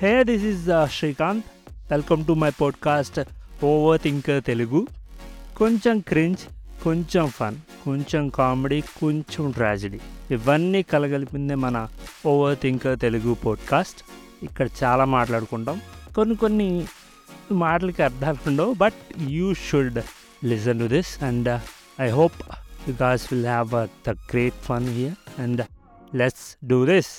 Hey, this is uh, Shrikant. Welcome to my podcast Overthinker Telugu. కొంచెం cringe కొంచెం fun కొంచెం comedy కొంచెం tragedy ఇవన్నీ కలగలిపిందే మన ఓవర్ థింకర్ తెలుగు పాడ్కాస్ట్ ఇక్కడ చాలా మాట్లాడుకుంటాం కొన్ని కొన్ని మాటలకి అర్థాలు ఉండవు but you should listen to this and I hope you guys will have the great fun here and let's do this